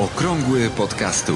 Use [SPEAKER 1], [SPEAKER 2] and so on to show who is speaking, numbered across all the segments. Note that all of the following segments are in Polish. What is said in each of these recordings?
[SPEAKER 1] Okrągły podcastu.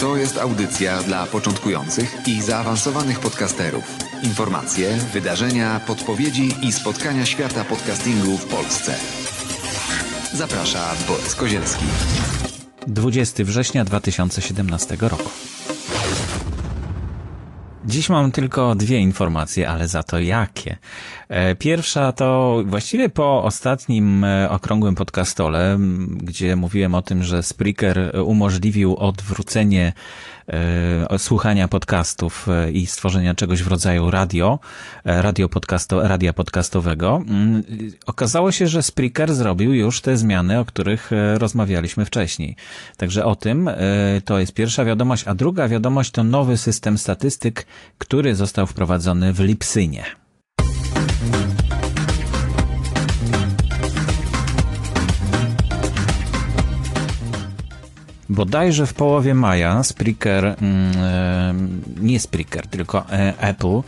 [SPEAKER 1] To jest audycja dla początkujących i zaawansowanych podcasterów. Informacje, wydarzenia, podpowiedzi i spotkania świata podcastingu w Polsce. Zaprasza Borys Kozielski.
[SPEAKER 2] 20 września 2017 roku. Dziś mam tylko dwie informacje, ale za to jakie. E, pierwsza to właściwie po ostatnim e, okrągłym podcastole, gdzie mówiłem o tym, że Spreaker umożliwił odwrócenie e, słuchania podcastów i stworzenia czegoś w rodzaju radio, radio podcasto, radia podcastowego. Okazało się, że Spreaker zrobił już te zmiany, o których rozmawialiśmy wcześniej. Także o tym to jest pierwsza wiadomość, a druga wiadomość to nowy system statystyk, który został wprowadzony w Lipsynie. Bodajże w połowie maja Spreaker, mm, e, nie Spreaker, tylko e, Apple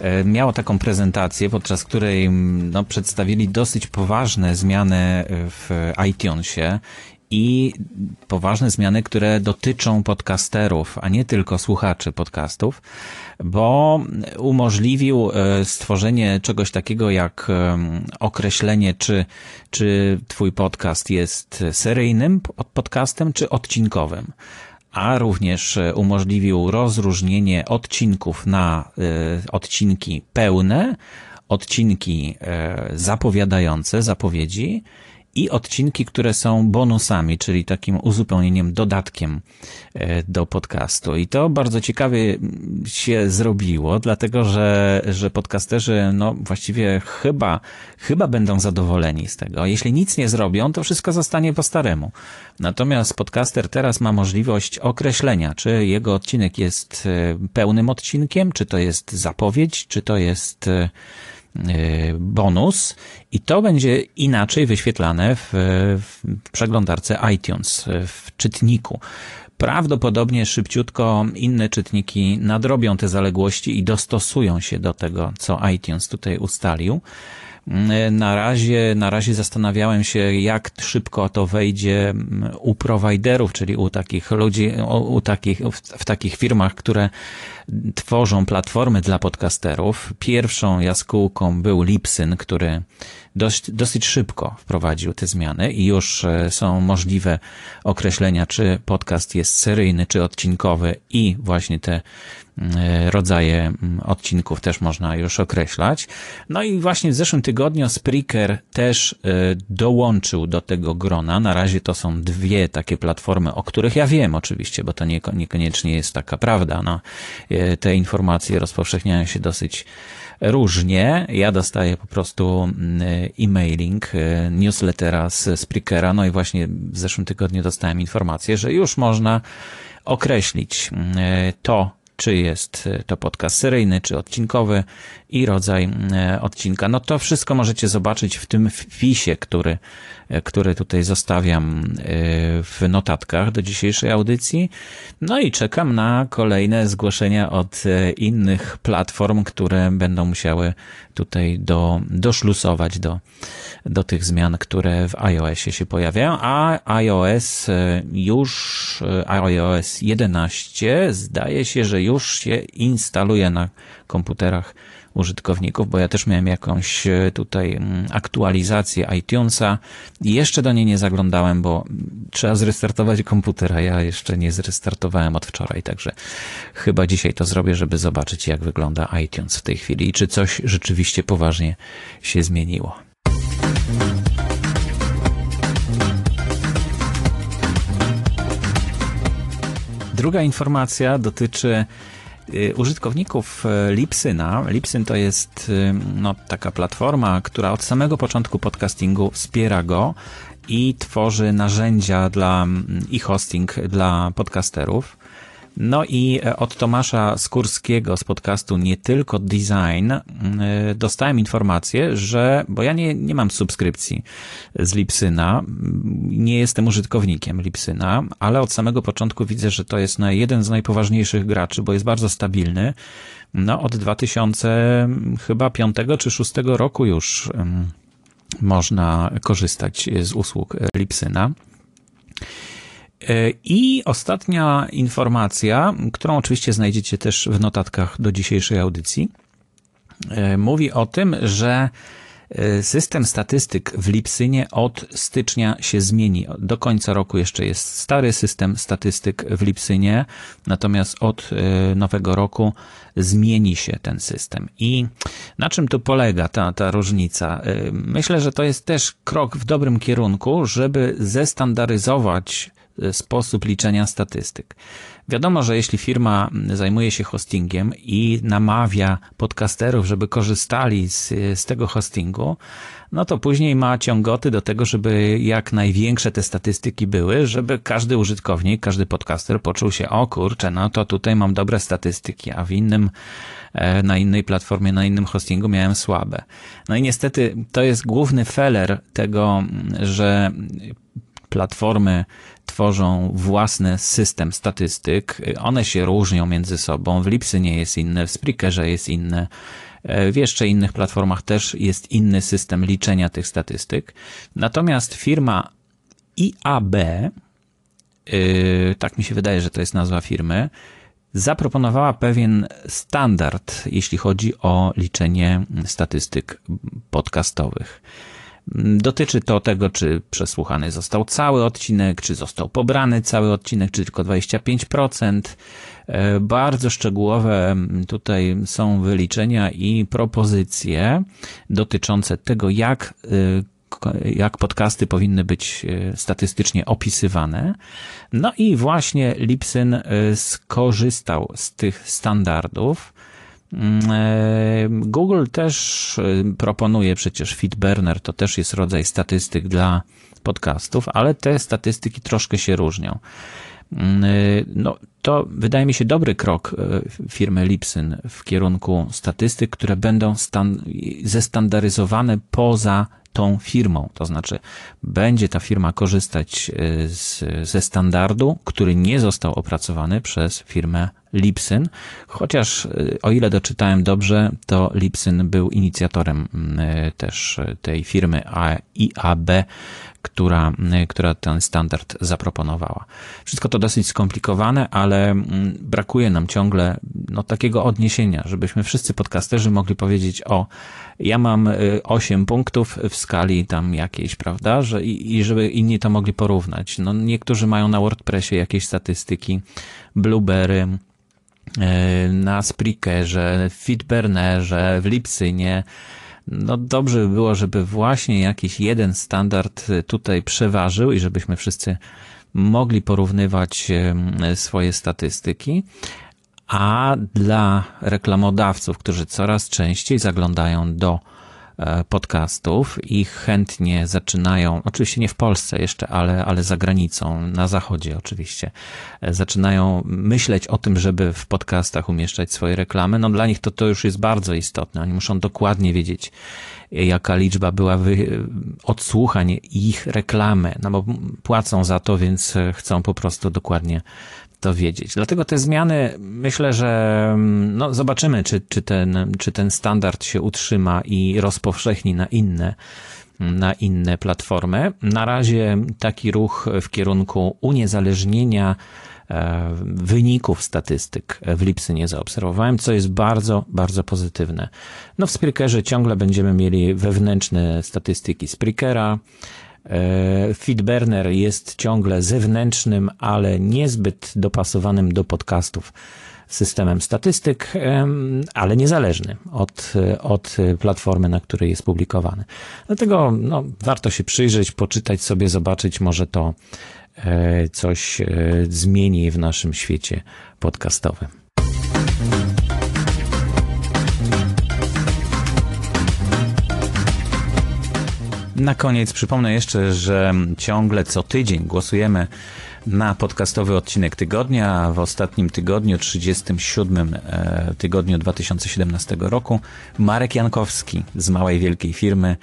[SPEAKER 2] e, miało taką prezentację, podczas której mm, no, przedstawili dosyć poważne zmiany w iTunesie i poważne zmiany, które dotyczą podcasterów, a nie tylko słuchaczy podcastów, bo umożliwił e, stworzenie czegoś takiego jak e, określenie, czy, czy twój podcast jest seryjnym podcastem, czy odcinkowym a również e, umożliwił rozróżnienie odcinków na odcinki pełne, odcinki zapowiadające, zapowiedzi i odcinki, które są bonusami, czyli takim uzupełnieniem, dodatkiem e, do podcastu. I to bardzo ciekawie się zrobiło, dlatego że, że podcasterzy, no właściwie chyba, chyba będą zadowoleni z tego. Jeśli nic nie zrobią, to wszystko zostanie po staremu. Natomiast podcaster teraz ma możliwość określenia, czy jego odcinek jest e, pełnym odcinkiem, czy to jest zapowiedź, czy to jest e, bonus i to będzie inaczej wyświetlane w, w przeglądarce iTunes, w czytniku. Prawdopodobnie szybciutko inne czytniki nadrobią te zaległości i dostosują się do tego, co iTunes tutaj ustalił. Na razie, na razie zastanawiałem się, jak szybko to wejdzie u prowajderów, czyli u takich ludzi, u takich, w takich firmach, które tworzą platformy dla podcasterów. Pierwszą jaskółką był Lipsyn, który dość, dosyć szybko wprowadził te zmiany i już e, są możliwe określenia, czy podcast jest seryjny, czy odcinkowy i właśnie te rodzaje mm, odcinków też można już określać. No i właśnie w zeszłym tygodniu Spreaker też e, dołączył do tego grona. Na razie to są dwie takie platformy, o których ja wiem oczywiście, bo to niekoniecznie jest taka prawda. No, e, te informacje rozpowszechniają się dosyć różnie. Ja dostaję po prostu mm, e-mailing, newslettera z Spreakera, no i właśnie w zeszłym tygodniu dostałem informację, że już można określić to, czy jest e, to podcast seryjny, czy odcinkowy i rodzaj e, odcinka. No to wszystko możecie zobaczyć w tym wpisie, który, e, który tutaj zostawiam w notatkach do dzisiejszej audycji. No i czekam na kolejne zgłoszenia od innych platform, które będą musiały tutaj do, doszlusować do, do tych zmian, które w iOSie się pojawiają, a iOS już, iOS 11 zdaje się, że już się instaluje na komputerach użytkowników, bo ja też miałem jakąś e, tutaj mm, aktualizację iTunesa i jeszcze do niej nie zaglądałem, bo trzeba zrestartować komputer, a ja jeszcze nie zrestartowałem od wczoraj, także chyba dzisiaj to zrobię, żeby zobaczyć jak wygląda iTunes w tej chwili i czy coś rzeczywiście poważnie się zmieniło. Druga informacja dotyczy y, użytkowników y, Lipsyna. Lipsyn to jest y, no, taka platforma, która od samego początku podcastingu wspiera go i tworzy narzędzia dla mm, i hosting dla podcasterów. No i e, od Tomasza Skórskiego z podcastu Nie Tylko Design e, dostałem informację, że, bo ja nie, nie mam subskrypcji z Lipsyna, nie jestem użytkownikiem Lipsyna, ale od samego początku widzę, że to jest jeden z najpoważniejszych graczy, bo jest bardzo stabilny. No, od 2000 chyba 5 czy 6 roku już można korzystać z usług Lipsyna. I ostatnia informacja, którą oczywiście znajdziecie też w notatkach do dzisiejszej audycji, mówi o tym, że E, system statystyk w Lipsynie od stycznia się zmieni. Do końca roku jeszcze jest stary system statystyk w Lipsynie, natomiast od e, nowego roku zmieni się ten system. I na czym tu polega ta, ta różnica? E, myślę, że to jest też krok w dobrym kierunku, żeby zestandaryzować sposób liczenia statystyk. Wiadomo, że jeśli firma zajmuje się hostingiem i namawia podcasterów, żeby korzystali z, z tego hostingu, no to później ma ciągoty do tego, żeby jak największe te statystyki były, żeby każdy użytkownik, każdy podcaster poczuł się, o kurczę, no to tutaj mam dobre statystyki, a w innym, e, na innej platformie, na innym hostingu miałem słabe. No i niestety to jest główny feller tego, że platformy tworzą własny system statystyk. One się różnią między sobą. W Lipsy nie jest inne, w Sprickerze jest inne. W jeszcze innych platformach też jest inny system liczenia tych statystyk. Natomiast firma IAB, yy, tak mi się wydaje, że to jest nazwa firmy, zaproponowała pewien standard, jeśli chodzi o liczenie statystyk podcastowych. Dotyczy to tego, czy przesłuchany został cały odcinek, czy został pobrany cały odcinek, czy tylko 25%. E, bardzo szczegółowe tutaj są wyliczenia i propozycje dotyczące tego, jak e, jak podcasty powinny być e, statystycznie opisywane. No i właśnie Lipsyn skorzystał z tych standardów Mm, Google też e, proponuje przecież Feedburner, to też jest rodzaj statystyk dla podcastów, ale te statystyki troszkę się różnią. Mm, e, no, to wydaje mi się dobry krok firmy Lipsyn w kierunku statystyk, które będą stan zestandaryzowane poza tą firmą. To znaczy, będzie ta firma korzystać z, ze standardu, który nie został opracowany przez firmę Lipsyn, chociaż y, o ile doczytałem dobrze, to Lipsyn był inicjatorem y, też tej firmy IAB, która, y, która ten standard zaproponowała. Wszystko to dosyć skomplikowane, ale mm, brakuje nam ciągle no, takiego odniesienia, żebyśmy wszyscy podcasterzy mogli powiedzieć o ja mam 8 punktów w skali tam jakiejś, prawda, że, i, i żeby inni to mogli porównać. No, niektórzy mają na WordPressie jakieś statystyki, Blueberry, E, na Sprickerze, w Fitburnerze, w Lipsynie. No dobrze by było, żeby właśnie jakiś jeden standard tutaj przeważył i żebyśmy wszyscy mogli porównywać swoje statystyki. A dla reklamodawców, którzy coraz częściej zaglądają do podcastów i chętnie zaczynają, oczywiście nie w Polsce jeszcze, ale, ale za granicą, na zachodzie oczywiście, e, zaczynają myśleć o tym, żeby w podcastach umieszczać swoje reklamy. No dla nich to, to już jest bardzo istotne. Oni muszą dokładnie wiedzieć, jaka liczba była wy, odsłuchań ich reklamy, no bo płacą za to, więc chcą po prostu dokładnie to wiedzieć. Dlatego te zmiany, myślę, że mm, no, zobaczymy, czy, czy, ten, czy ten standard się utrzyma i rozpowszechni na inne, na inne platformy. Na razie taki ruch w kierunku uniezależnienia e, wyników statystyk w Lipsy nie zaobserwowałem, co jest bardzo, bardzo pozytywne. No w Sprickerze ciągle będziemy mieli wewnętrzne statystyki Sprickera, E, Feedburner jest ciągle zewnętrznym, ale niezbyt dopasowanym do podcastów systemem statystyk, ale niezależny od, od platformy, na której jest publikowany. Dlatego no, warto się przyjrzeć, poczytać sobie, zobaczyć, może to e, coś e, zmieni w naszym świecie podcastowym. Na koniec przypomnę jeszcze, że ciągle co tydzień głosujemy na podcastowy odcinek tygodnia. W ostatnim tygodniu, 37 e, tygodniu 2017 roku, Marek Jankowski z Małej Wielkiej Firmy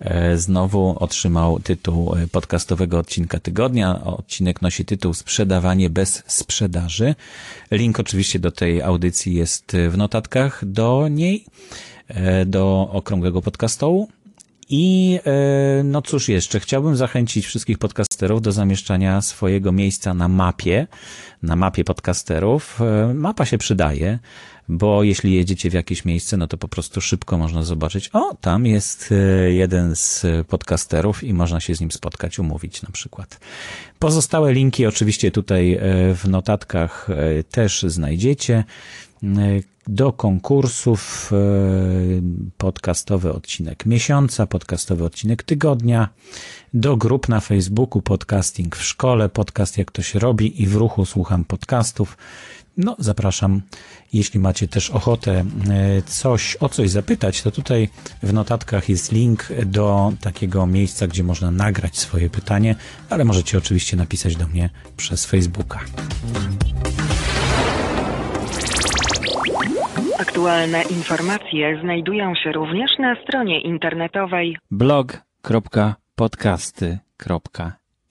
[SPEAKER 2] e, znowu otrzymał tytuł e, podcastowego odcinka tygodnia. Odcinek nosi tytuł Sprzedawanie bez sprzedaży. Link oczywiście do tej audycji jest w notatkach do niej, do okrągłego podcastu. I e, no cóż jeszcze, chciałbym zachęcić wszystkich podcasterów do zamieszczania swojego miejsca na mapie, na mapie podcasterów. E, mapa się przydaje, bo jeśli jedziecie w jakieś miejsce, no to po prostu szybko można zobaczyć, o, tam jest e, jeden z podcasterów i można się z nim spotkać, umówić na przykład. Pozostałe linki oczywiście tutaj w notatkach też znajdziecie do konkursów podcastowy odcinek miesiąca, podcastowy odcinek tygodnia, do grup na Facebooku podcasting w szkole, podcast jak to się robi i w ruchu słucham podcastów. No, zapraszam. Jeśli macie też ochotę coś, o coś zapytać, to tutaj w notatkach jest link do takiego miejsca, gdzie można nagrać swoje pytanie, ale możecie oczywiście napisać do mnie przez Facebooka.
[SPEAKER 3] Aktualne informacje znajdują się również na stronie internetowej
[SPEAKER 2] blog.podcasty.net